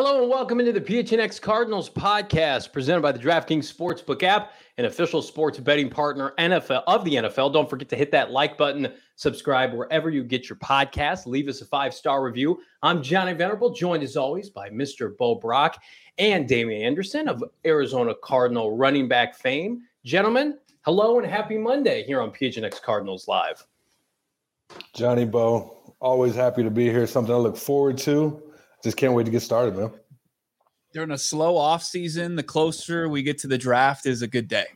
Hello and welcome into the PHNX Cardinals podcast presented by the DraftKings Sportsbook app, an official sports betting partner NFL of the NFL. Don't forget to hit that like button, subscribe wherever you get your podcast, leave us a five-star review. I'm Johnny Venerable, joined as always by Mr. Bo Brock and Damien Anderson of Arizona Cardinal running back fame. Gentlemen, hello and happy Monday here on PHNX Cardinals Live. Johnny Bo, always happy to be here. Something I look forward to. Just can't wait to get started, man. During a slow off season, the closer we get to the draft is a good day.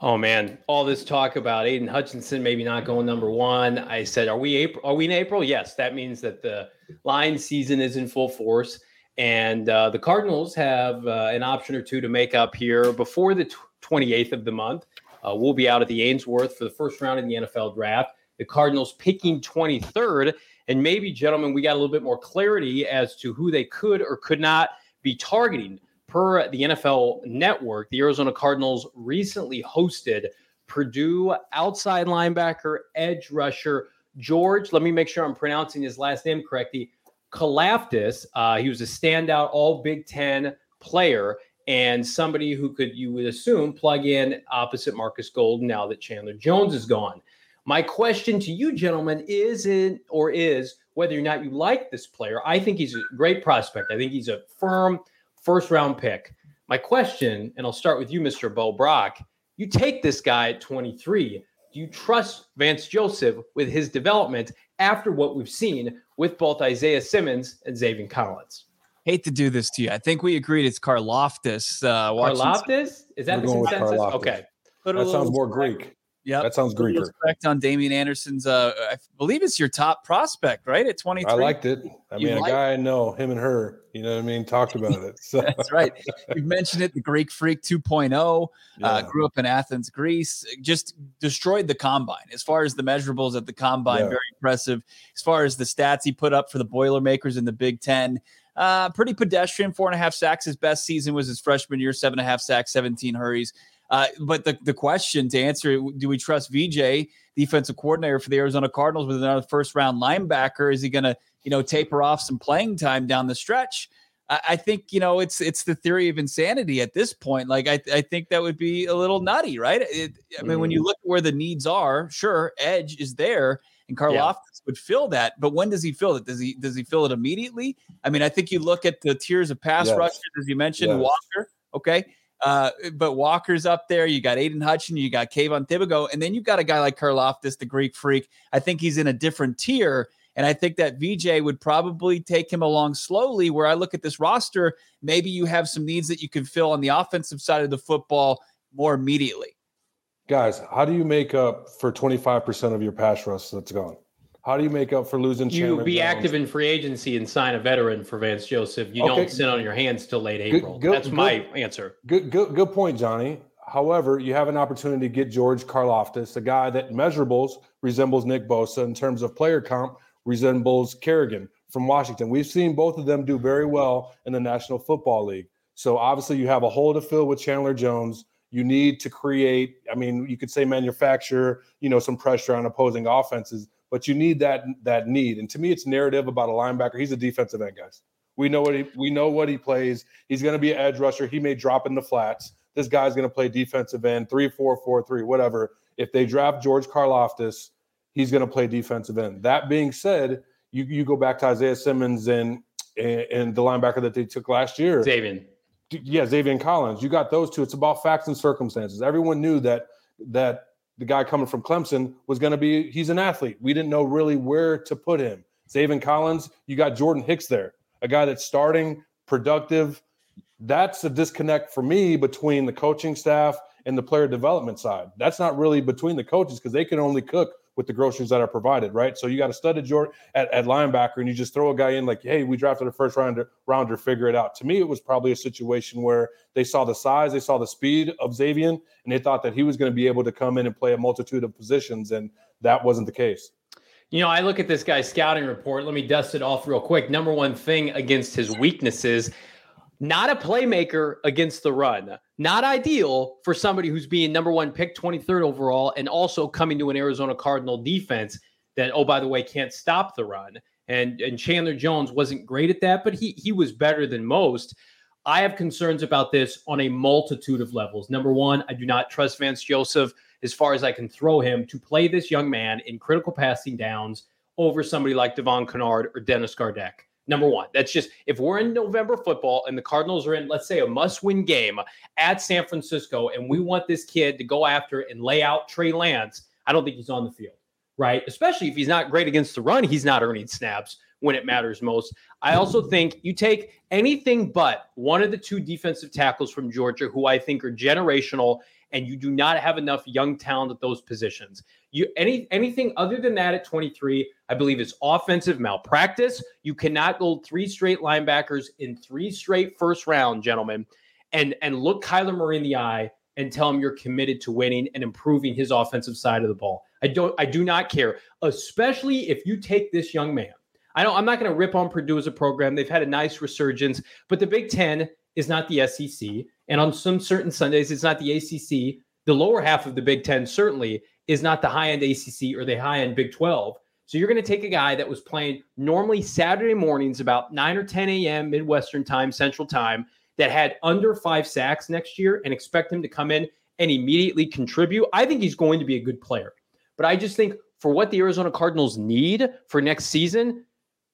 Oh man, all this talk about Aidan Hutchinson maybe not going number one. I said, are we April? Are we in April? Yes, that means that the line season is in full force, and uh, the Cardinals have uh, an option or two to make up here before the twenty eighth of the month. Uh, we'll be out at the Ainsworth for the first round in the NFL draft. The Cardinals picking twenty third. And maybe, gentlemen, we got a little bit more clarity as to who they could or could not be targeting. Per the NFL network, the Arizona Cardinals recently hosted Purdue outside linebacker, edge rusher George. Let me make sure I'm pronouncing his last name correctly. Kalaftis. Uh, he was a standout All Big Ten player and somebody who could, you would assume, plug in opposite Marcus Golden now that Chandler Jones is gone. My question to you, gentlemen, is it or is whether or not you like this player. I think he's a great prospect. I think he's a firm first round pick. My question, and I'll start with you, Mr. Bo Brock. You take this guy at 23. Do you trust Vance Joseph with his development after what we've seen with both Isaiah Simmons and Zaven Collins? Hate to do this to you. I think we agreed it's Karlaftis. Uh, Karlaftis? Is that We're the consensus? Okay. That sounds more Greek. Yeah, that sounds Greek. Respect on Damien Anderson's. Uh, I believe it's your top prospect, right? At twenty three. I liked it. I you mean, a guy I know, him and her. You know what I mean? Talked about it. So. That's right. You've mentioned it. The Greek Freak 2.0. Uh, yeah. Uh, grew up in Athens, Greece. Just destroyed the combine. As far as the measurables at the combine, yeah. very impressive. As far as the stats he put up for the Boilermakers in the Big Ten. Uh, pretty pedestrian, four and a half sacks. His best season was his freshman year, seven and a half sacks, 17 hurries. Uh, but the, the question to answer do we trust VJ, defensive coordinator for the Arizona Cardinals, with another first round linebacker? Is he going to, you know, taper off some playing time down the stretch? I, I think, you know, it's it's the theory of insanity at this point. Like, I, I think that would be a little nutty, right? It, I mean, mm. when you mm. look at where the needs are, sure, edge is there and Karlaftis yeah. would fill that. But when does he fill it? Does he does he fill it immediately? I mean, I think you look at the tiers of pass yes. rushers, as you mentioned, yes. Walker. Okay, uh, but Walker's up there. You got Aidan Hutchinson, you got Kayvon Thibodeaux, and then you've got a guy like Karlaftis, the Greek freak. I think he's in a different tier. And I think that VJ would probably take him along slowly. Where I look at this roster, maybe you have some needs that you can fill on the offensive side of the football more immediately. Guys, how do you make up for 25% of your pass rush that's gone? How do you make up for losing? You Chandler be Jones? active in free agency and sign a veteran for Vance Joseph. You okay. don't sit on your hands till late April. Good, That's good, my answer. Good, good, good point, Johnny. However, you have an opportunity to get George Karlaftis, a guy that measurables resembles Nick Bosa in terms of player comp, resembles Kerrigan from Washington. We've seen both of them do very well in the National Football League. So obviously, you have a hole to fill with Chandler Jones. You need to create. I mean, you could say manufacture. You know, some pressure on opposing offenses but you need that that need. And to me, it's narrative about a linebacker. He's a defensive end, guys. We know what he we know what he plays. He's going to be an edge rusher. He may drop in the flats, this guy's going to play defensive end, three, four, four, three, whatever. If they draft George Karlaftis, he's going to play defensive end. That being said, you you go back to Isaiah Simmons and and the linebacker that they took last year, Xavier. Yeah, Xavier Collins. You got those two. It's about facts and circumstances. Everyone knew that that the guy coming from Clemson was going to be. He's an athlete. We didn't know really where to put him. Xavier Collins. You got Jordan Hicks there, a guy that's starting, productive. That's a disconnect for me between the coaching staff and the player development side. That's not really between the coaches because they can only cook with the groceries that are provided, right? So you got a study Jordan at, at linebacker and you just throw a guy in like, hey, we drafted a first rounder, rounder, figure it out. To me, it was probably a situation where they saw the size, they saw the speed of Xavier, and they thought that he was going to be able to come in and play a multitude of positions, and that wasn't the case. You know, I look at this guy's scouting report. Let me dust it off real quick. Number one thing against his weaknesses not a playmaker against the run. Not ideal for somebody who's being number one pick, 23rd overall, and also coming to an Arizona Cardinal defense that, oh, by the way, can't stop the run. And and Chandler Jones wasn't great at that, but he he was better than most. I have concerns about this on a multitude of levels. Number one, I do not trust Vance Joseph as far as I can throw him to play this young man in critical passing downs over somebody like Devon Kennard or Dennis Gardeck. Number one, that's just if we're in November football and the Cardinals are in, let's say, a must win game at San Francisco, and we want this kid to go after and lay out Trey Lance, I don't think he's on the field, right? Especially if he's not great against the run, he's not earning snaps when it matters most. I also think you take anything but one of the two defensive tackles from Georgia who I think are generational and you do not have enough young talent at those positions. You any anything other than that at 23, I believe is offensive malpractice. You cannot go three straight linebackers in three straight first round, gentlemen, and and look Kyler Murray in the eye and tell him you're committed to winning and improving his offensive side of the ball. I don't I do not care, especially if you take this young man. I don't I'm not going to rip on Purdue as a program. They've had a nice resurgence, but the Big 10 is not the SEC. And on some certain Sundays, it's not the ACC. The lower half of the Big Ten certainly is not the high end ACC or the high end Big 12. So you're going to take a guy that was playing normally Saturday mornings about 9 or 10 a.m. Midwestern time, Central time, that had under five sacks next year and expect him to come in and immediately contribute. I think he's going to be a good player. But I just think for what the Arizona Cardinals need for next season,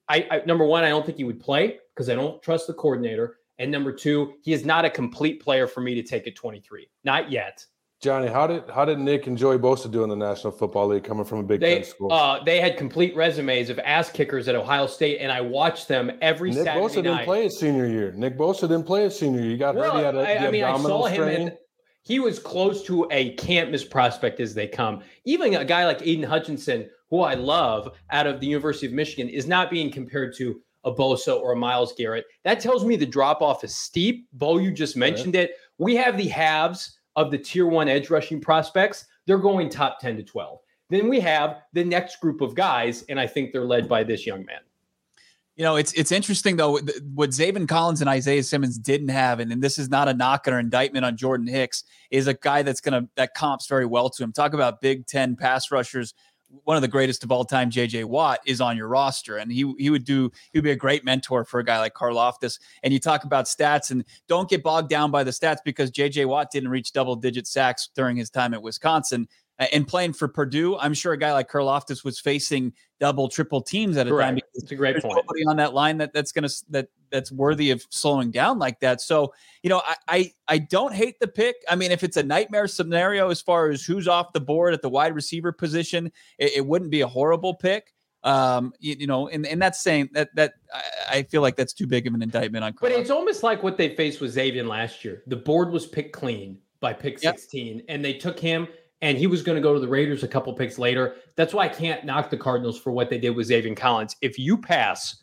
I, I number one, I don't think he would play because I don't trust the coordinator. And number two, he is not a complete player for me to take at 23. Not yet. Johnny, how did how did Nick and Joey Bosa do in the National Football League coming from a Big they, Ten school? Uh, they had complete resumes of ass kickers at Ohio State, and I watched them every Saturday. Nick Saturday Bosa didn't night. play his senior year. Nick Bosa didn't play his senior year. He got well, hurt. He had a, I, I mean, I saw him. strain. he was close to a can't miss prospect as they come. Even a guy like Aidan Hutchinson, who I love out of the University of Michigan, is not being compared to a Bosa or a Myles Garrett. That tells me the drop off is steep. Bo, you just mentioned it. We have the halves of the tier one edge rushing prospects. They're going top 10 to 12. Then we have the next group of guys, and I think they're led by this young man. You know, it's it's interesting though what Zaven Collins and Isaiah Simmons didn't have, and, and this is not a knock or indictment on Jordan Hicks, is a guy that's gonna that comps very well to him. Talk about Big Ten pass rushers one of the greatest of all time, JJ Watt, is on your roster. And he he would do he would be a great mentor for a guy like Karlaftis. And you talk about stats and don't get bogged down by the stats because JJ Watt didn't reach double digit sacks during his time at Wisconsin. And playing for Purdue, I'm sure a guy like Karlaftis was facing double, triple teams at a Correct. time. It's a great There's point. nobody on that line that that's gonna that that's worthy of slowing down like that. So you know, I, I I don't hate the pick. I mean, if it's a nightmare scenario as far as who's off the board at the wide receiver position, it, it wouldn't be a horrible pick. Um, you, you know, and, and that's saying that that I, I feel like that's too big of an indictment on. But it's almost like what they faced with Xavier last year. The board was picked clean by pick Yep. 16, and they took him, and he was going to go to the Raiders a couple picks later. That's why I can't knock the Cardinals for what they did with Xavier Collins. If you pass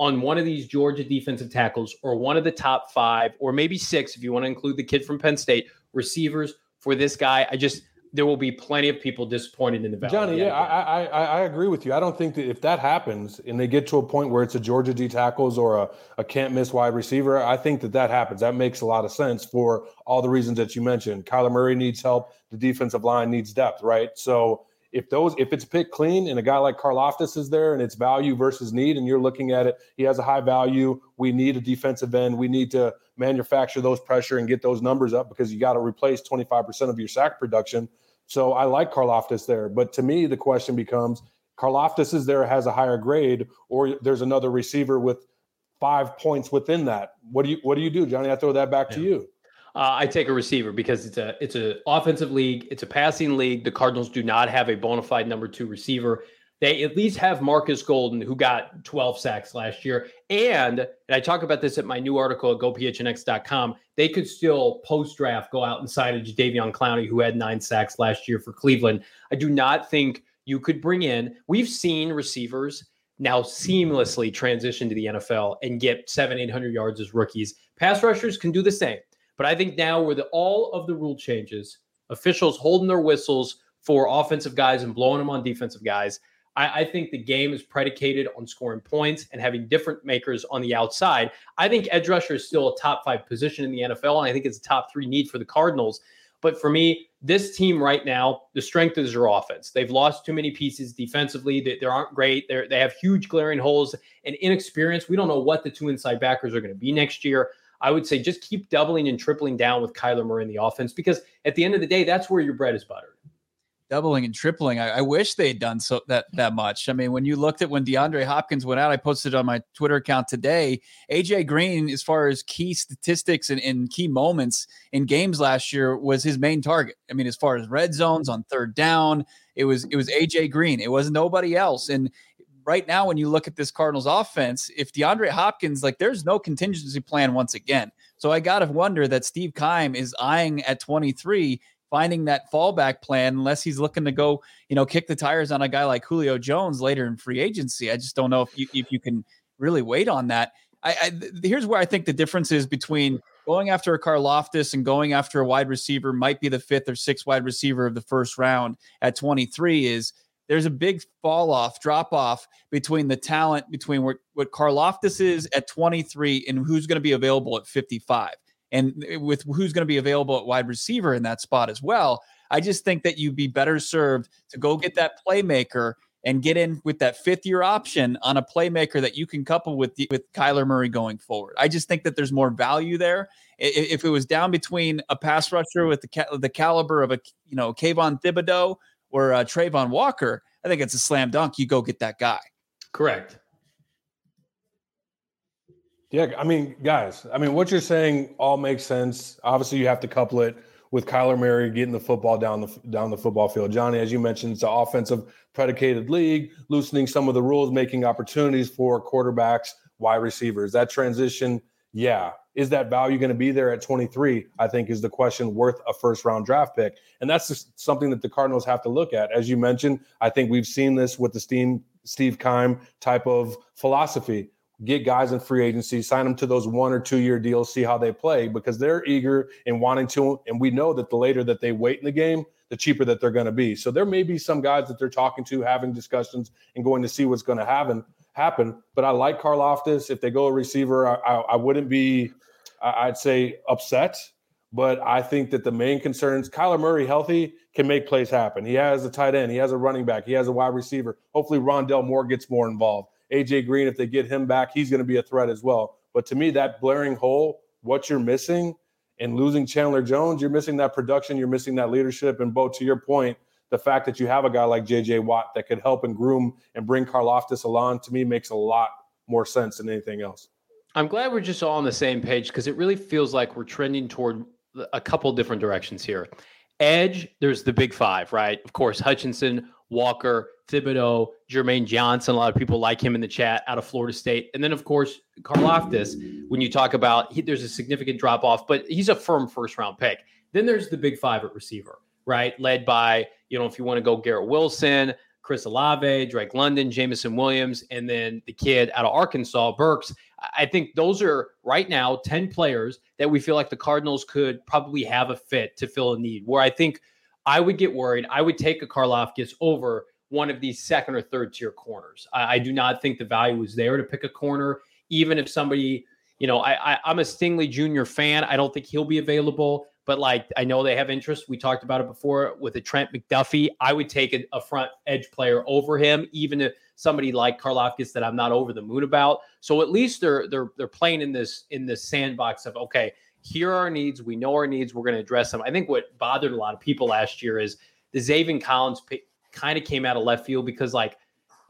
on one of these Georgia defensive tackles or one of the top five, or maybe six, if you want to include the kid from Penn State, receivers for this guy, I just there will be plenty of people disappointed in the Valley. Johnny, yeah. I, I I I agree with you. I don't think that if that happens and they get to a point where it's a Georgia D tackles or a, a can't miss wide receiver, I think that that happens. That makes a lot of sense for all the reasons that you mentioned. Kyler Murray needs help. The defensive line needs depth, right? So if those if it's picked clean and a guy like Karlaftis is there and it's value versus need and you're looking at it, he has a high value. We need a defensive end. We need to manufacture those pressure and get those numbers up because you got to replace 25% of your sack production. So I like Karlaftis there. But to me, the question becomes Karlaftis is there, has a higher grade, or there's another receiver with five points within that. What do you what do you do, Johnny? I throw that back yeah. to you. Uh, I take a receiver because it's a it's a offensive league. It's a passing league. The Cardinals do not have a bona fide number two receiver. They at least have Marcus Golden, who got 12 sacks last year. And, and I talk about this at my new article at gophnx.com. They could still post draft go out and sign a Jadeveon Clowney, who had nine sacks last year for Cleveland. I do not think you could bring in. We've seen receivers now seamlessly transition to the NFL and get seven, 800 yards as rookies. Pass rushers can do the same. But I think now, with all of the rule changes, officials holding their whistles for offensive guys and blowing them on defensive guys, I, I, think the game is predicated on scoring points and having different makers on the outside. I think edge rusher is still a top five position in the NFL, and I think it's a top three need for the Cardinals. But for me, this team right now, the strength is their offense. They've lost too many pieces defensively. They, they aren't great. They they have huge glaring holes and inexperience. We don't know what the two inside backers are going to be next year. I would say just keep doubling and tripling down with Kyler Murray in the offense because at the end of the day, that's where your bread is buttered doubling and tripling. I, I, wish they had done so that that much. I mean, when you looked at when DeAndre Hopkins went out, I posted on my Twitter account today. AJ Green, as far as key statistics and, and key moments in games last year, was his main target. I mean, as far as red zones on third down, it was it was AJ Green. It was nobody else. And right now, when you look at this Cardinals offense, if DeAndre Hopkins, like, there's no contingency plan once again. So I got to wonder that Steve Keim is eyeing at 23 finding that fallback plan unless he's looking to go, you know, kick the tires on a guy like Julio Jones later in free agency. I just don't know if you if you can really wait on that. I, I here's where I think the difference is between going after a Karlaftis and going after a wide receiver might be the fifth or sixth wide receiver of the first round at 23 is there's a big fall off, drop off between the talent between what, what Karlaftis is at 23 and who's going to be available at 55 and with who's going to be available at wide receiver in that spot as well. I just think that you'd be better served to go get that playmaker and get in with that fifth year option on a playmaker that you can couple with the, with Kyler Murray going forward. I just think that there's more value there. If it was down between a pass rusher with the the caliber of a you know Kayvon Thibodeaux or uh, Travon Walker, I think it's a slam dunk. You go get that guy. Correct. Yeah, I mean, guys, I mean, what you're saying all makes sense. Obviously, you have to couple it with Kyler Murray getting the football down the down the football field. Johnny, as you mentioned, it's an offensive predicated league, loosening some of the rules, making opportunities for quarterbacks, wide receivers. That transition, yeah, is that value going to be there at 23? I think is the question worth a first round draft pick, and that's something that the Cardinals have to look at. As you mentioned, I think we've seen this with the Steve Steve Keim type of philosophy get guys in free agency, sign them to those one or two year deals, see how they play because they're eager and wanting to. And we know that the later that they wait in the game, the cheaper that they're going to be. So there may be some guys that they're talking to, having discussions, and going to see what's going to happen. Happen, but I like Karlaftis. If they go a receiver, I, I, I wouldn't be, I'd say, upset. But I think that the main concerns, Kyler Murray healthy can make plays happen. He has a tight end, he has a running back, he has a wide receiver. Hopefully, Rondale Moore gets more involved. AJ Green, if they get him back, he's going to be a threat as well. But to me, that blaring hole, what you're missing and losing Chandler Jones, you're missing that production, you're missing that leadership. And Bo, to your point, the fact that you have a guy like JJ Watt that could help and groom and bring Karlaftis along to me makes a lot more sense than anything else. I'm glad we're just all on the same page because it really feels like we're trending toward a couple different directions here. Edge, there's the big five, right? Of course, Hutchinson, Walker, Thibodeaux, Jermaine Johnson. A lot of people like him in the chat out of Florida State. And then, of course, Karlaftis, when you talk about he, there's a significant drop off, but he's a firm first round pick. Then there's the big five at receiver, right? Led by, you know, if you want to go Garrett Wilson, Chris Olave, Drake London, Jameson Williams, and then the kid out of Arkansas, Burks. I think those are right now 10 players that we feel like the Cardinals could probably have a fit to fill a need. Where I think I would get worried. I would take a Karlaftis over one of these second or third tier corners. I, I, do not think the value is there to pick a corner, even if somebody, you know, I, I I'm a Stingley Jr. fan. I don't think he'll be available, but like I know they have interest. We talked about it before with a Trent McDuffie. I would take a, a front edge player over him, even if somebody like Karlaftis that I'm not over the moon about. So at least they're they're they're playing in this in this sandbox of okay, here are our needs. We know our needs. We're going to address them. I think what bothered a lot of people last year is the Zaven Collins kind of came out of left field because like,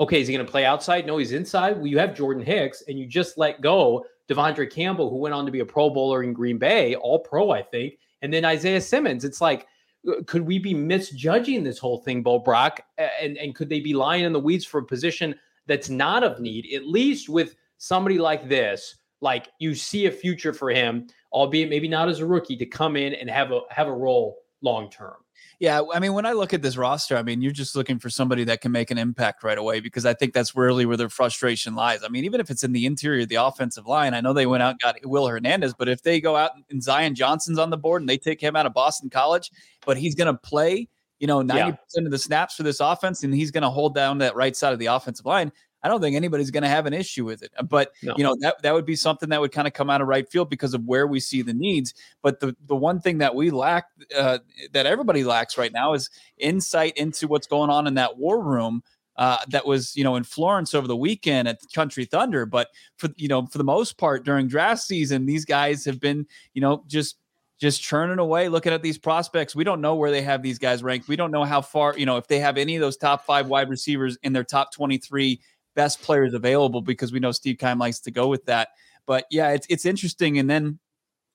okay, is he going to play outside? No, he's inside. Well, you have Jordan Hicks, and you just let go De'Vondre Campbell, who went on to be a Pro Bowler in Green Bay, All Pro, I think, and then Isaiah Simmons. It's like uh, could we be misjudging this whole thing, Bo Brock? And, and could they be lying in the weeds for a position that's not of need? At least with somebody like this, like you see a future for him, albeit maybe not as a rookie, to come in and have a have a role long term. Yeah, I mean, when I look at this roster, I mean, you're just looking for somebody that can make an impact right away because I think that's really where their frustration lies. I mean, even if it's in the interior of the offensive line, I know they went out and got Will Hernandez, but if they go out and Zion Johnson's on the board and they take him out of Boston College, but he's going to play, you know, 90% yeah. of the snaps for this offense and he's going to hold down that right side of the offensive line, I don't think anybody's going to have an issue with it. But no. you know that that would be something that would kind of come out of right field because of where we see the needs. But the the one thing that we lack, uh, that everybody lacks right now, is insight into what's going on in that war room. Uh, that was you know in Florence over the weekend at Country Thunder. But for you know for the most part during draft season, these guys have been you know just just churning away looking at these prospects. We don't know where they have these guys ranked. We don't know how far, you know, if they have any of those top five wide receivers in their top 23 best players available because we know Steve Keim likes to go with that. But yeah, it's it's interesting. And then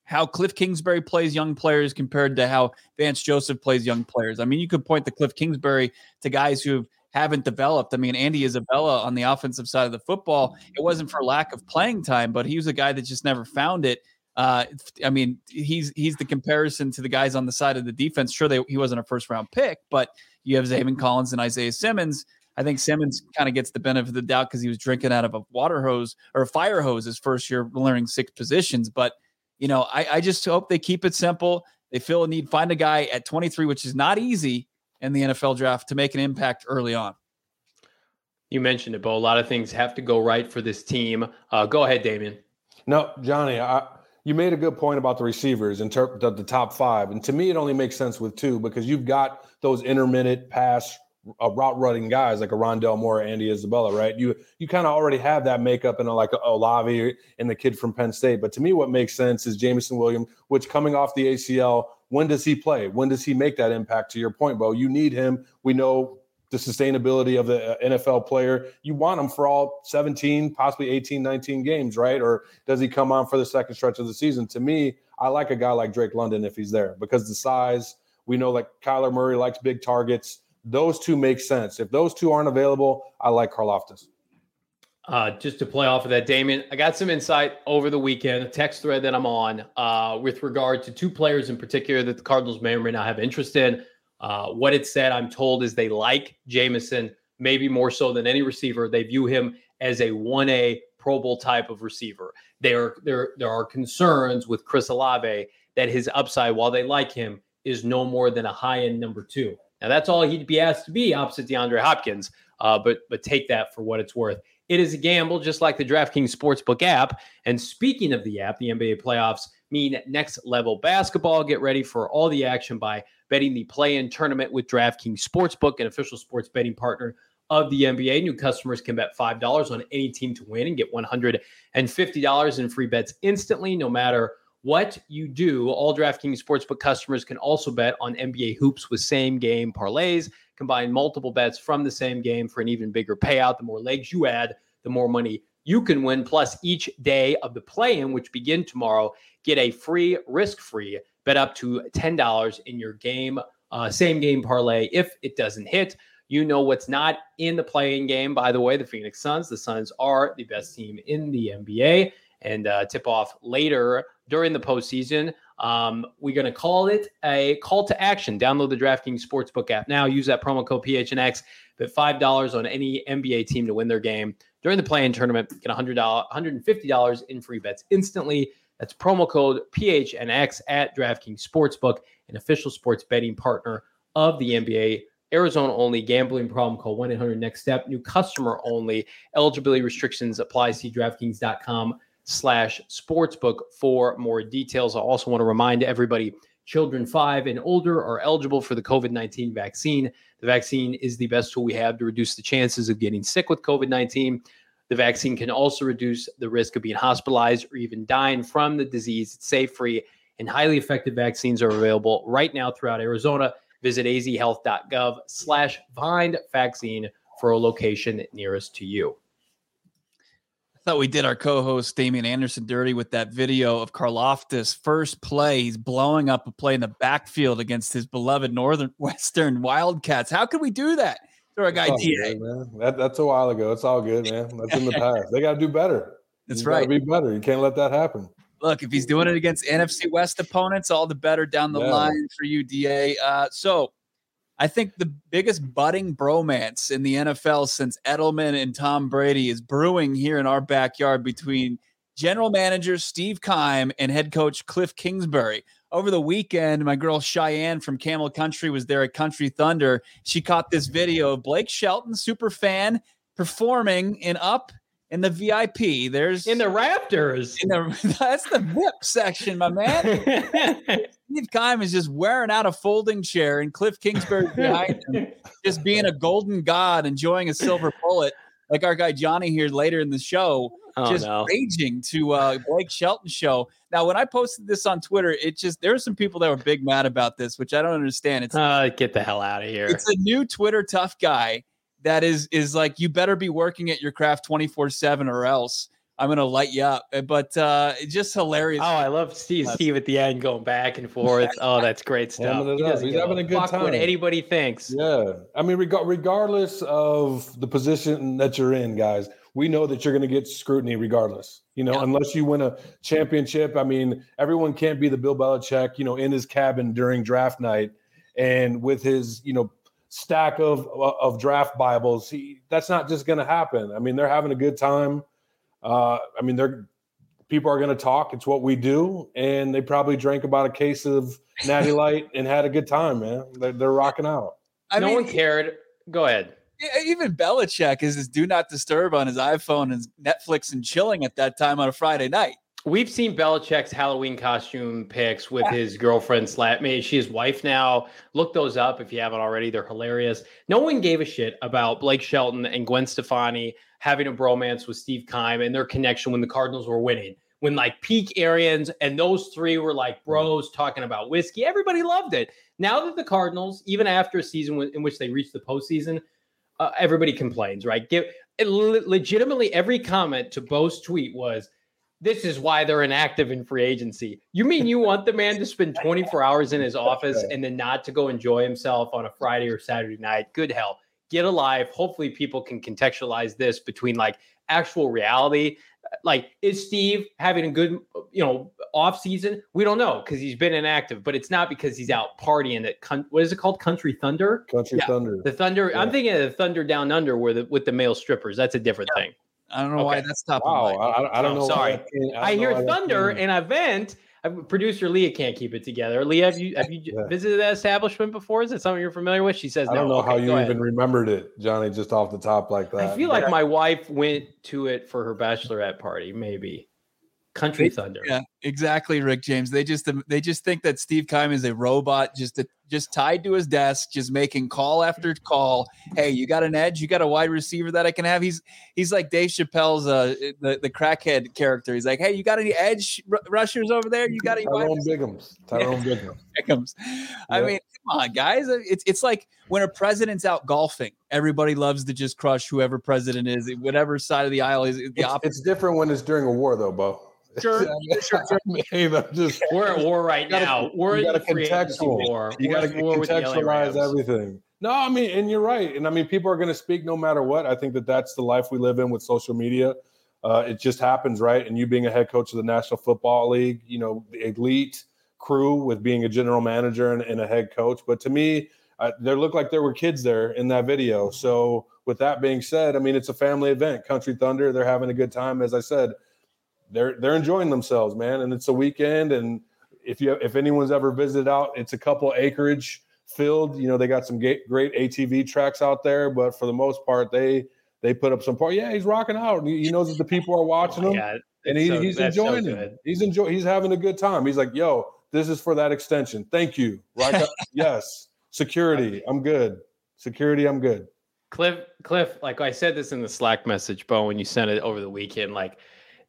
how Cliff Kingsbury plays young players compared to how Vance Joseph plays young players. I mean, you could point to Cliff Kingsbury to guys who haven't developed. I mean, Andy Isabella on the offensive side of the football, it wasn't for lack of playing time, but he was a guy that just never found it. Uh, I mean, he's he's the comparison to the guys on the side of the defense. Sure, they, he wasn't a first round pick, but you have Zaven Collins and Isaiah Simmons I think Simmons kind of gets the benefit of the doubt because he was drinking out of a water hose or a fire hose his first year learning six positions. But, you know, I, I just hope they keep it simple. They feel a need, find a guy at 23, which is not easy in the NFL draft to make an impact early on. You mentioned it, Bo. A lot of things have to go right for this team. Uh, go ahead, Damien. No, Johnny, I, you made a good point about the receivers in ter- the, the top five. And to me, it only makes sense with two because you've got those intermittent pass a route running guys like a Rondale Moore, Andy Isabella, right? You you kind of already have that makeup in a, like a Olave and the kid from Penn State. But to me, what makes sense is Jameson Williams, which coming off the ACL, when does he play? When does he make that impact? To your point, Bo, you need him. We know the sustainability of the uh, NFL player. You want him for all 17, possibly 18, 19 games, right? Or does he come on for the second stretch of the season? To me, I like a guy like Drake London if he's there because the size. We know like Kyler Murray likes big targets those two make sense. If those two aren't available, I like Karlaftis. Uh, just to play off of that, Damien, I got some insight over the weekend, a text thread that I'm on uh, with regard to two players in particular that the Cardinals may or may not have interest in. Uh, what it said, I'm told, is they like Jameson maybe more so than any receiver. They view him as a 1A Pro Bowl type of receiver. There, there, there are concerns with Chris Olave that his upside, while they like him, is no more than a high end number two. Now that's all he'd be asked to be opposite DeAndre Hopkins. Uh, but but take that for what it's worth. It is a gamble, just like the DraftKings Sportsbook app. And speaking of the app, the NBA playoffs mean next level basketball. Get ready for all the action by betting the play-in tournament with DraftKings Sportsbook, an official sports betting partner of the NBA. New customers can bet $5 on any team to win and get $150 in free bets instantly, no matter what you do. All DraftKings Sportsbook customers can also bet on NBA hoops with same game parlays. Combine multiple bets from the same game for an even bigger payout. The more legs you add, the more money you can win. Plus, each day of the play in, which begin tomorrow, get a free, risk free bet up to $10 in your game, uh, same game parlay if it doesn't hit. You know what's not in the playing game, by the way, the Phoenix Suns. The Suns are the best team in the NBA and uh, tip off later during the postseason. Um, we're going to call it a call to action. Download the DraftKings Sportsbook app now. Use that promo code PHNX. Bet $5 on any NBA team to win their game during the play-in tournament. Get $100, $150 in free bets instantly. That's promo code PHNX at DraftKings Sportsbook, an official sports betting partner of the NBA. Arizona only gambling problem. Call 1 800 next step. New customer only. Eligibility restrictions apply. See DraftKings.com slash sportsbook for more details. I also want to remind everybody Children five and older are eligible for the COVID 19 vaccine. The vaccine is the best tool we have to reduce the chances of getting sick with COVID 19. The vaccine can also reduce the risk of being hospitalized or even dying from the disease. It's safe, free, and highly effective vaccines are available right now throughout Arizona. Visit azhealth.gov slash find vaccine for a location nearest to you thought we did our co-host Damien Anderson dirty with that video of Karlaftis first play. He's blowing up a play in the backfield against his beloved Northern Western Wildcats. How could we do that to our guy oh, DA? that, that's a while ago. It's all good, man. That's in the past. They got to do better. That's you right. Be better. You can't let that happen. Look, if he's doing it against NFC West opponents, all the better down the yeah. line for you, Da. Uh, so I think the biggest budding bromance in the NFL since Edelman and Tom Brady is brewing here in our backyard between general manager Steve Keim and head coach Cliff Kingsbury. Over the weekend, my girl Cheyenne from Camel Country was there at Country Thunder. She caught this video of Blake Shelton, super fan, performing in Up in the VIP. There's in the Raptors. In the, that's the VIP section, my man. Steve Keim is just wearing out a folding chair, and Cliff Kingsbury behind him, just being a golden god, enjoying a silver bullet, like our guy Johnny here later in the show, oh, just no. raging to uh, Blake Shelton show. Now, when I posted this on Twitter, it just there were some people that were big mad about this, which I don't understand. It's uh, get the hell out of here. It's a new Twitter tough guy that is is like you better be working at your craft 24/7 or else I'm gonna light you up. Uh, but uh just hilarious. Oh, I love Steve Steve at the end going back and forth. Oh, that's great stuff. He He's having a good time. What anybody thinks. Yeah. I mean, reg- regardless of the position that you're in, guys, we know that you're gonna get scrutiny regardless. You know, yeah. unless you win a championship. I mean, everyone can't be the Bill Belichick, you know, in his cabin during draft night and with his, you know, stack of of draft Bibles. He, that's not just going to happen. I mean, they're having a good time. Uh, I mean, they're people are going to talk. It's what we do, and they probably drank about a case of Natty Light and had a good time, man. They're, they're rocking out. I no mean, one cared. Go ahead. Even Belichick is his do not disturb on his iPhone and Netflix and chilling at that time on a Friday night. We've seen Belichick's Halloween costume pics with his girlfriend Slat. Maybe she's wife now. Look those up if you haven't already. They're hilarious. No one gave a shit about Blake Shelton and Gwen Stefani having a bromance with Steve Keim and their connection when the Cardinals were winning. When like peak Arians and those three were like bros talking about whiskey, everybody loved it. Now that the Cardinals, even after a season in which they reached the postseason, uh, everybody complains, right? Give legitimately every comment to Bo's tweet was this is why they're inactive in free agency. You mean you want the man to spend 24 hours in his office and then not to go enjoy himself on a Friday or Saturday night? Good hell. Get alive. Hopefully, people can contextualize this between like actual reality. Like, is Steve having a good, you know, off season? We don't know because he's been inactive, but it's not because he's out partying at con- what is it called? Country Thunder. Country yeah. Thunder. The Thunder. Yeah. I'm thinking of the Thunder Down Under, where the with the male strippers. That's a different yeah. thing. I don't know okay. why that's top wow, of mind. I, I don't know. Sorry, I, I hear thunder and vent uh, Producer Leah can't keep it together. Leah, have you have you yeah. visited that establishment before? Is it something you're familiar with? She says, I don't know okay, how you even remembered it, Johnny, just off the top like that. I feel like my wife went to it for her bachelorette party, maybe. Country Thunder. Yeah, exactly, Rick James. They just they just think that Steve Keim is a robot, just a, just tied to his desk, just making call after call. Hey, you got an edge? You got a wide receiver that I can have? He's he's like Dave Chappelle's uh the, the crackhead character. He's like, hey, you got any edge r- rushers over there? You got any Tyrone Biggums? Tyrone Biggums. Biggums. I mean, come on, guys. It's it's like when a president's out golfing, everybody loves to just crush whoever president is, whatever side of the aisle is. The it's, it's different when it's during a war, though, Bo. Sure, sure, sure. just, we're at war right gotta, now. We're in the contextual war. You got to contextualize everything. No, I mean, and you're right. And I mean, people are going to speak no matter what. I think that that's the life we live in with social media. Uh, it just happens, right? And you being a head coach of the National Football League, you know, the elite crew with being a general manager and, and a head coach. But to me, uh, there looked like there were kids there in that video. So, with that being said, I mean, it's a family event. Country Thunder, they're having a good time. As I said, they're they're enjoying themselves, man. And it's a weekend, and if you if anyone's ever visited out, it's a couple acreage filled. You know, they got some great, great ATV tracks out there, but for the most part, they they put up some part. Yeah, he's rocking out. He, he knows that the people are watching him, and he, so, he's enjoying so it. He's enjoy. He's having a good time. He's like, yo, this is for that extension. Thank you. Right? yes. Security. I'm good. Security. I'm good. Cliff, Cliff, like I said this in the Slack message, Bo, when you sent it over the weekend, like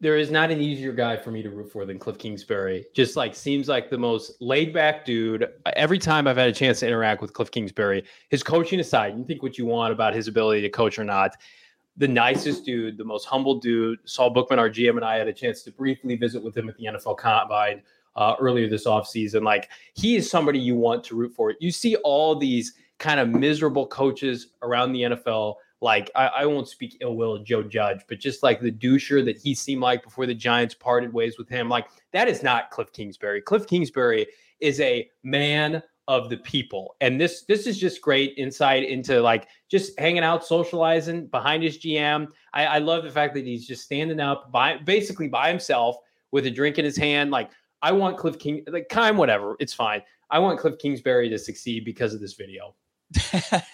there is not an easier guy for me to root for than Cliff Kingsbury. Just like seems like the most laid back dude. Every time I've had a chance to interact with Cliff Kingsbury, his coaching aside, you think what you want about his ability to coach or not. The nicest dude, the most humble dude. Saul Bookman, our GM, and I had a chance to briefly visit with him at the NFL Combine uh, earlier this offseason. Like he is somebody you want to root for. You see all these kind of miserable coaches around the NFL. Like I, I, won't speak ill will of Joe Judge, but just like the doucher that he seemed like before the Giants parted ways with him, like that is not Cliff Kingsbury. Cliff Kingsbury is a man of the people, and this this is just great insight into like just hanging out, socializing behind his GM. I, I love the fact that he's just standing up by basically by himself with a drink in his hand. Like I want Cliff King, like kind whatever, it's fine. I want Cliff Kingsbury to succeed because of this video. I,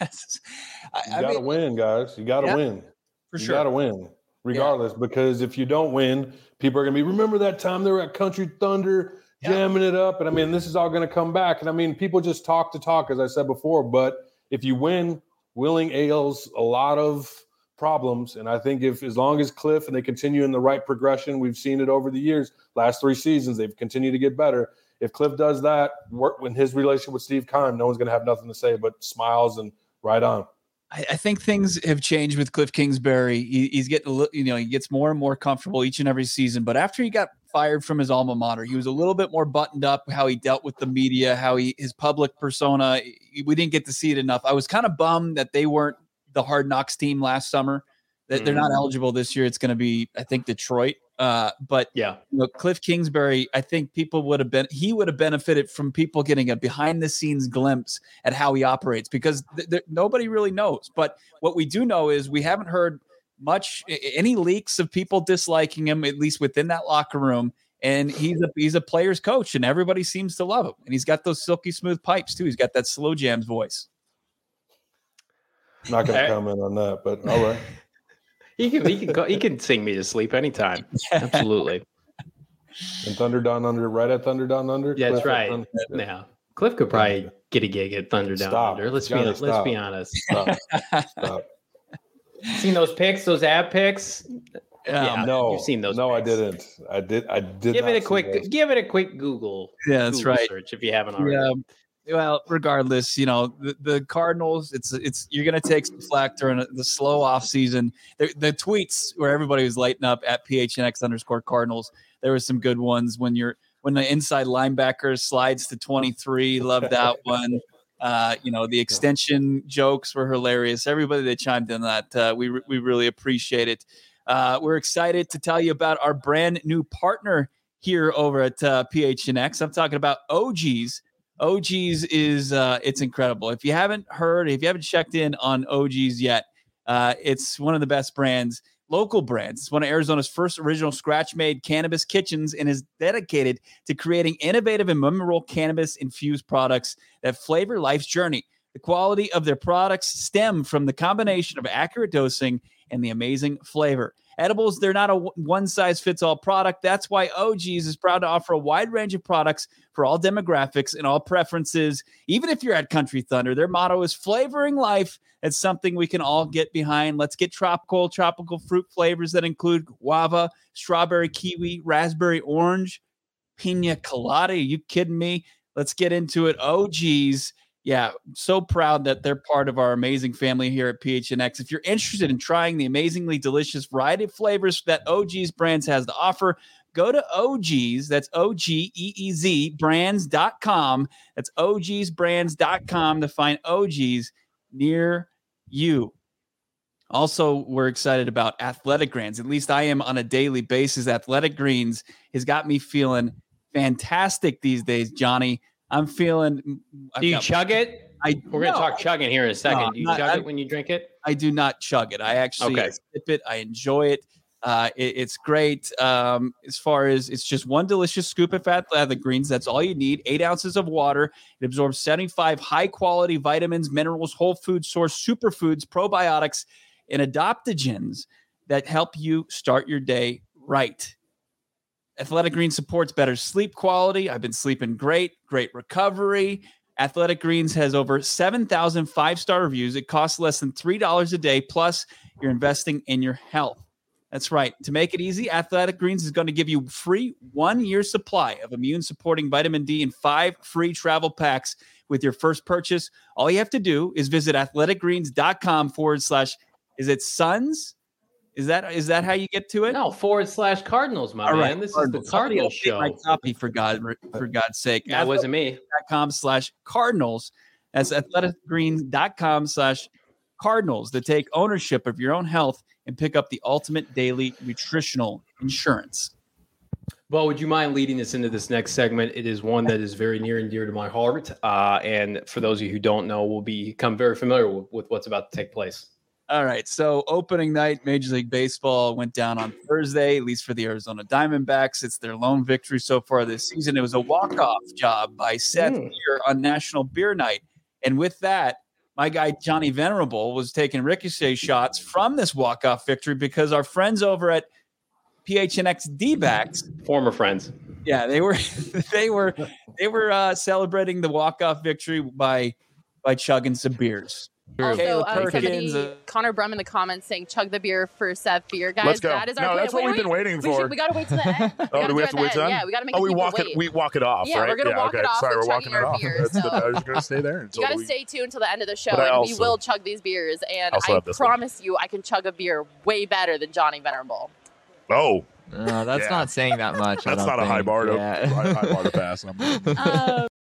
you got to win, guys. You got to yeah, win. For sure. you got to win, regardless, yeah. because if you don't win, people are going to be, remember that time they were at Country Thunder jamming yeah. it up? And I mean, this is all going to come back. And I mean, people just talk to talk, as I said before. But if you win, willing ails a lot of problems. And I think if, as long as Cliff and they continue in the right progression, we've seen it over the years, last three seasons, they've continued to get better if Cliff does that, work when his relationship with Steve Keim, no one's going to have nothing to say but smiles and right on. I, I think things have changed with Cliff Kingsbury. He, he's getting, a little you know, he gets more and more comfortable each and every season. But after he got fired from his alma mater, he was a little bit more buttoned up. How he dealt with the media, how he his public persona. We didn't get to see it enough. I was kind of bummed that they weren't the Hard Knocks team last summer. That they're not mm. eligible this year. It's going to be, I think, Detroit. Uh, but yeah, you know, Cliff Kingsbury, I think people would have been he would have benefited from people getting a behind the scenes glimpse at how he operates because th- th- nobody really knows. But what we do know is we haven't heard much any leaks of people disliking him, at least within that locker room. And he's a he's a player's coach, and everybody seems to love him. And he's got those silky smooth pipes too. He's got that slow jams voice. Not going to comment on that, but all right. He can he can go, he can sing me to sleep anytime. Absolutely. And Thunder Down Under, right at Thunder Down Under. Yeah, that's right. Thunder, yeah. Cliff could probably get a gig at Thunder Down stop. Under. Let's be let's be honest. Stop. stop. Seen those pics, those ad pics? Um, yeah, no, you've seen those. No, pics. I didn't. I did. I did. Give it a quick. Those. Give it a quick Google. Yeah, that's Google right. Search if you haven't already. Yeah, well, regardless, you know the, the Cardinals. It's it's you're going to take some flack during the slow off season. The, the, tweets where everybody was lighting up at PHNX underscore Cardinals. There were some good ones when you're when the inside linebacker slides to 23. Love that one. Uh, you know the extension jokes were hilarious. Everybody that chimed in that uh, we we really appreciate it. Uh, we're excited to tell you about our brand new partner here over at uh, PHNX. I'm talking about OGeez OGeez is uh, it's incredible. If you haven't heard, if you haven't checked in on OGeez yet, uh, it's one of the best brands, local brands. It's one of Arizona's first original scratch made cannabis kitchens and is dedicated to creating innovative and memorable cannabis infused products that flavor life's journey. The quality of their products stem from the combination of accurate dosing and the amazing flavor. Edibles, they're not a one size fits all product. That's why OGeez is proud to offer a wide range of products for all demographics and all preferences. Even if you're at Country Thunder, their motto is flavoring life. It's something we can all get behind. Let's get tropical, tropical fruit flavors that include guava, strawberry, kiwi, raspberry, orange, pina colada. Are you kidding me? Let's get into it. OGeez yeah, so proud that they're part of our amazing family here at PHNX. If you're interested in trying the amazingly delicious variety of flavors that OGeez Brands has to offer, go to OGeez, that's O G E E Z brands.com. That's OGeezBrands.com to find OGeez near you. Also, we're excited about Athletic Greens. At least I am on a daily basis. Athletic Greens has got me feeling fantastic these days, Johnny. I'm feeling. I've do you chug it? I we're no, gonna talk chugging here in a second. No, do you not, chug I, it when you drink it? I do not chug it. I actually okay. sip it. I enjoy it. Uh, it, it's great. Um, as far as it's just one delicious scoop of fat the greens. That's all you need. Eight ounces of water. It absorbs 75 high quality vitamins, minerals, whole food source, superfoods, probiotics, and adaptogens that help you start your day right. Athletic Greens supports better sleep quality. I've been sleeping great, great recovery. Athletic Greens has over 7,000 five star reviews. It costs less than $3 a day. Plus, you're investing in your health. That's right. To make it easy, Athletic Greens is going to give you free one year supply of immune supporting vitamin D and five free travel packs with your first purchase. All you have to do is visit athleticgreens.com forward slash, is it Suns? Is that is that how you get to it? No, forward slash Cardinals, my All man. Right, this Cardinals. is the Cardinals show. My copy for God for God's sake. That wasn't me. Com slash Cardinals. That's athleticgreens.com slash Cardinals to take ownership of your own health and pick up the ultimate daily nutritional insurance. Well, would you mind leading us into this next segment? It is one that is very near and dear to my heart. Uh, and for those of you who don't know, will become very familiar with, with what's about to take place. All right. So opening night, Major League Baseball went down on Thursday, at least for the Arizona Diamondbacks. It's their lone victory so far this season. It was a walk-off job by Seth mm. Beer on National Beer Night. And with that, my guy Johnny Venerable was taking ricochet shots from this walk-off victory because our friends over at PHNX D-backs, former friends. Yeah, they were they were they were uh, celebrating the walk-off victory by by chugging some beers. Also, um, somebody, uh, Connor Brum in the comments saying "chug the beer for Seth beer, guys." Let's go. That is our no, that's what wait, we've been waiting we for. Should, we, got to wait to the end. oh, do we have to wait to the end? Yeah, we got to make. Oh, we walk it. We walk it off. Yeah, right? we're gonna yeah, walk okay. it off. Sorry, we're walking it off. Beers, so. I was gonna stay there. you got to we... stay tuned until the end of the show, and also, we will chug these beers. And I promise one. you, I can chug a beer way better than Johnny Venerable. Oh. No, that's not saying that much. That's not a high bar to high, high bar to pass.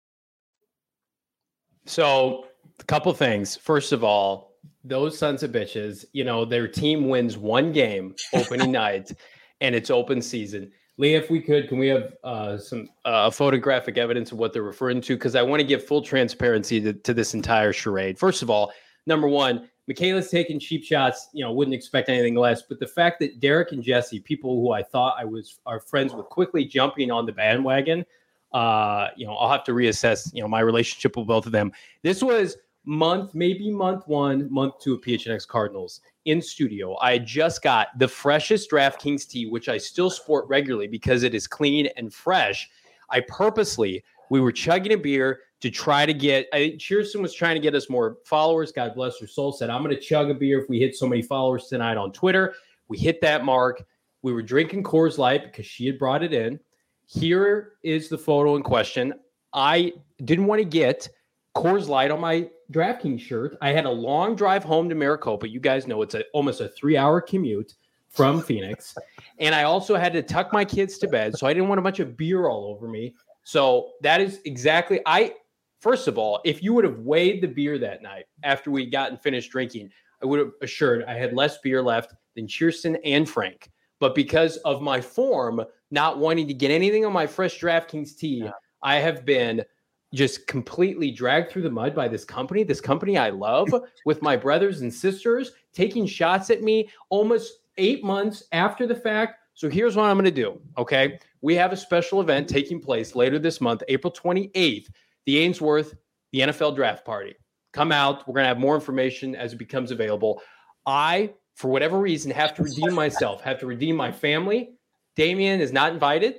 So, a couple things. First of all, those sons of bitches, you know, their team wins one game opening night and it's open season. Lee, if we could, can we have uh, some uh, photographic evidence of what they're referring to? Because I want to give full transparency to, to, this entire charade. First of all, number one, Michaela's taking cheap shots. You know, wouldn't expect anything less. But the fact that Derek and Jesse, people who I thought I was are friends with, quickly jumping on the bandwagon, uh, you know, I'll have to reassess. You know, my relationship with both of them. This was month, maybe month one, month two of PHNX Cardinals in studio. I just got the freshest DraftKings tee, which I still sport regularly because it is clean and fresh. I purposely, we were chugging a beer to try to get, I think Cheerson was trying to get us more followers. God bless her soul. Said, I'm going to chug a beer if we hit so many followers tonight on Twitter. We hit that mark. We were drinking Coors Light because she had brought it in. Here is the photo in question. I didn't want to get Coors Light on my DraftKings shirt. I had a long drive home to Maricopa. You guys know it's a, almost a three hour commute from Phoenix. And I also had to tuck my kids to bed. So I didn't want a bunch of beer all over me. So that is exactly, I, first of all, if you would have weighed the beer that night after we gotten finished drinking, I would have assured I had less beer left than Cheerson and Frank. But because of my form, not wanting to get anything on my fresh DraftKings tee, yeah. I have been just completely dragged through the mud by this company, this company I love, with my brothers and sisters taking shots at me almost eight months after the fact. So here's what I'm going to do. Okay. We have a special event taking place later this month, April 28th, the Ainsworth, the NFL draft party. Come out. We're going to have more information as it becomes available. I, for whatever reason, have to redeem myself, have to redeem my family. Damien is not invited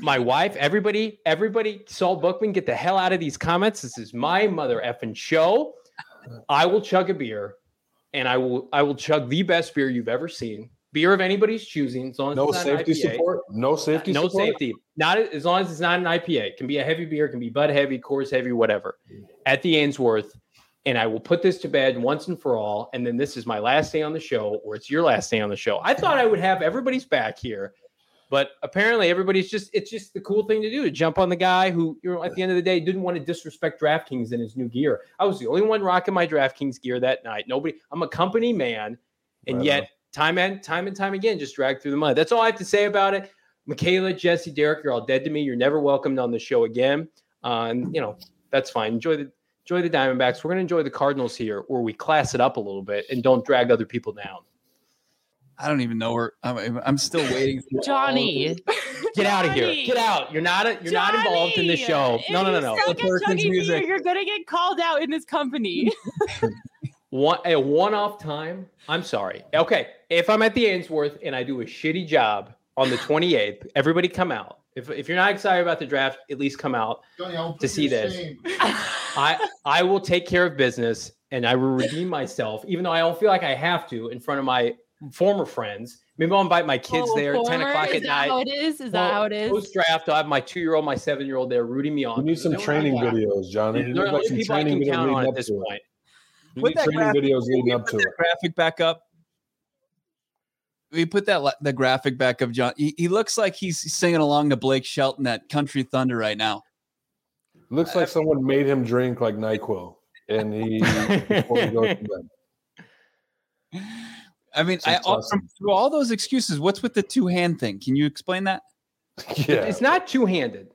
my wife, everybody, everybody, Saul Bookman, get the hell out of these comments. This is my mother effing show. I will chug a beer, and I will I will chug the best beer you've ever seen. Beer of anybody's choosing, as long as no safety support, no safety, no support? safety. Not as long as it's not an IPA. It can be a heavy beer, it can be Bud Heavy, Coors Heavy, whatever. At the Ainsworth, and I will put this to bed once and for all. And then this is my last day on the show, or it's your last day on the show. I thought I would have everybody's back here but apparently, everybody's just, it's just the cool thing to do to jump on the guy who, you know, at the end of the day, didn't want to disrespect DraftKings in his new gear. I was the only one rocking my DraftKings gear that night. Nobody, I'm a company man. And right yet, time and time and time again, just dragged through the mud. That's all I have to say about it. Michaela, Jesse, Derek, you're all dead to me. You're never welcomed on the show again. Uh, and, you know, that's fine. Enjoy the, enjoy the Diamondbacks. We're going to enjoy the Cardinals here, where we class it up a little bit and don't drag other people down. I don't even know where I'm, I'm still waiting. For Johnny, get out of here! Get out! You're not a, you're Johnny, not involved in this show. No, no, no, no. music. You're gonna get called out in this company. one a one-off time. I'm sorry. Okay, if I'm at the Ainsworth and I do a shitty job on the 28th. Everybody come out. If, if you're not excited about the draft, at least come out to see this. I I will take care of business and I will redeem myself, even though I don't feel like I have to in front of my former friends. Maybe I'll invite my kids oh, there at 10 o'clock at night. How it is? Is well, that how it is? Post draft, I'll have my two year old, my seven year old there rooting me on. You need some training videos, Johnny. You there are like people I can count on at this point. Put that graphic, videos leading up to it. graphic back up. We put that the graphic back of John. He, he looks like he's singing along to Blake Shelton at Country Thunder right now. Looks like someone made him drink like Nyquil, and he before he goes to bed. I mean, I, from, through all those excuses, what's with the two hand thing? Can you explain that? Yeah, it's not two handed.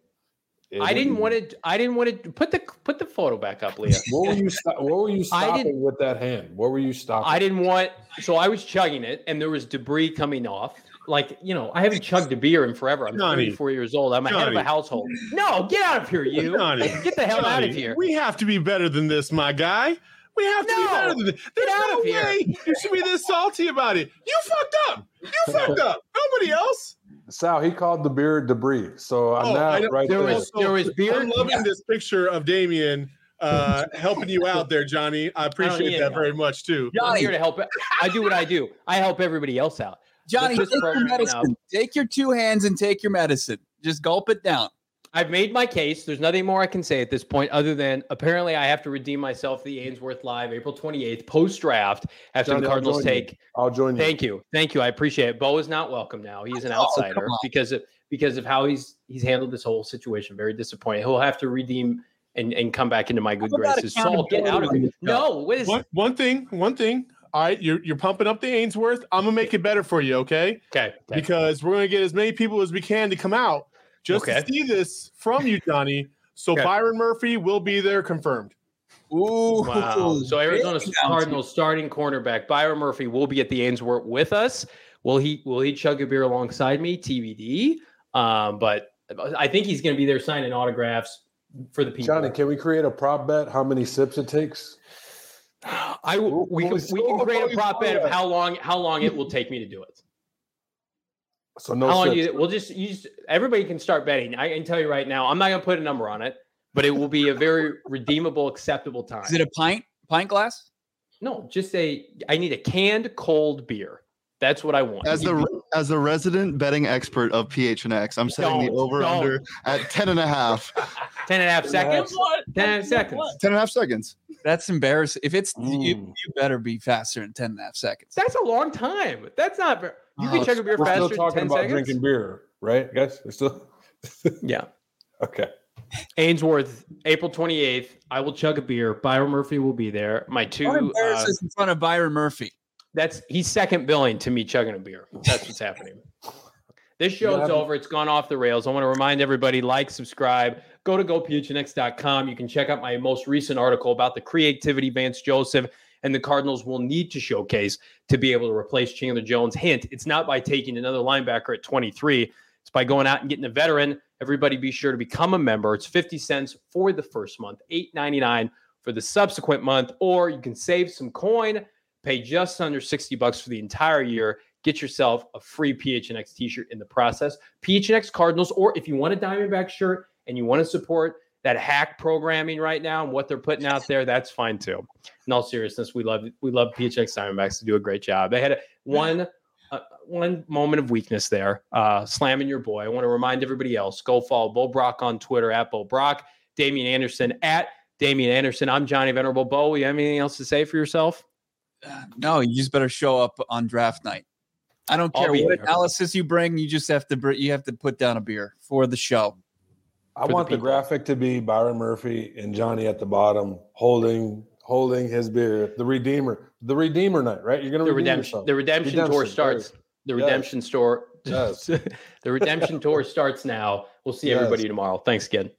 I didn't want to. I didn't want to put the put the photo back up, Leah. what were you? What were you stopping with that hand? What were you stopping? I didn't want. So I was chugging it, and there was debris coming off. Like you know, I haven't chugged a beer in forever. I'm Johnny, 34 years old. I'm a Johnny, head of a household. No, get out of here, you. Johnny, get the hell Johnny, out of here. We have to be better than this, my guy. We have to no, be better than this. There's no way you should be this salty about it. You fucked up. You fucked up. Nobody else. Sal, he called the beer debris. So I'm oh, not right there. There was, there was beer. I'm loving yeah. this picture of Damien uh, helping you out there, Johnny. I appreciate I that very much too. Johnny, I'm here to help. I do what I do. I help everybody else out. Johnny, take your medicine. Take your two hands and take your medicine. Just gulp it down. I've made my case. There's nothing more I can say at this point other than apparently I have to redeem myself the Ainsworth Live April 28th post draft after Johnny, the Cardinals I'll take. You. I'll join you. Thank you. Thank you. I appreciate it. Bo is not welcome now. He's an oh, outsider because of because of how he's he's handled this whole situation. Very disappointed. He'll have to redeem and, and come back into my good graces. So get out of here. No, what is one, one thing, one thing. All right, you're you're pumping up the Ainsworth. I'm gonna make it better for you, okay? Okay. okay. Because we're gonna get as many people as we can to come out just okay. to see this from you, Johnny. So okay. Byron Murphy will be there, confirmed. Ooh, wow. So Arizona Cardinals starting cornerback Byron Murphy will be at the Ainsworth with us. Will he? Will he chug a beer alongside me? TBD. Um, but I think he's going to be there signing autographs for the people. Johnny, can we create a prop bet? How many sips it takes? I we can, we can create a prop bet of how long how long it will take me to do it. So no. How long you, we'll just use. Everybody can start betting. I can tell you right now. I'm not going to put a number on it, but it will be a very redeemable, acceptable time. Is it a pint? Pint glass? No, just a. I need a canned cold beer. That's what I want. As the as the resident betting expert of PHNX, I'm setting don't, the over don't. under at 10 and a half. 10 and a half seconds? 10 and a half seconds. 10 and a half seconds. That's embarrassing. If it's mm. you, you better be faster than 10 and a half seconds. That's a long time. That's not you can oh, chug a beer we're faster. Still talking about seconds? drinking beer, right, guys? We're still. yeah. Okay. Ainsworth, April 28th. I will chug a beer. Byron Murphy will be there. My two. Uh, in front of Byron Murphy. That's he's second billing to me chugging a beer. That's what's happening. This show's yeah. over. It's gone off the rails. I want to remind everybody like, subscribe, go to gophnx.com. You can check out my most recent article about the creativity Vance Joseph and the Cardinals will need to showcase to be able to replace Chandler Jones. Hint, it's not by taking another linebacker at 23. It's by going out and getting a veteran. Everybody be sure to become a member. It's 50 cents for the first month, 8.99 for the subsequent month, or you can save some coin, pay just under 60 bucks for the entire year. Get yourself a free PHNX t-shirt in the process. PHNX Cardinals, or if you want a Diamondback shirt and you want to support that hack programming right now and what they're putting out there, that's fine too. In all seriousness, we love we love PHNX Diamondbacks to do a great job. They had a, one uh, one moment of weakness there, uh, slamming your boy. I want to remind everybody else: go follow Bo Brack on Twitter at Bo Brack, Damien Anderson at Damien Anderson. I'm Johnny Venerable. Bo, you have anything else to say for yourself? Uh, no, you just better show up on draft night. I don't care what here. analysis you bring. You just have to you have to put down a beer for the show. I want the, the, graphic to be Byron Murphy and Johnny at the bottom holding holding his beer. The Redeemer, the Redeemer night, right? You're gonna the redemption. Yourself. The redemption, redemption tour starts. Right. The redemption yes. store. Yes. the redemption tour starts now. We'll see yes. everybody tomorrow. Thanks again.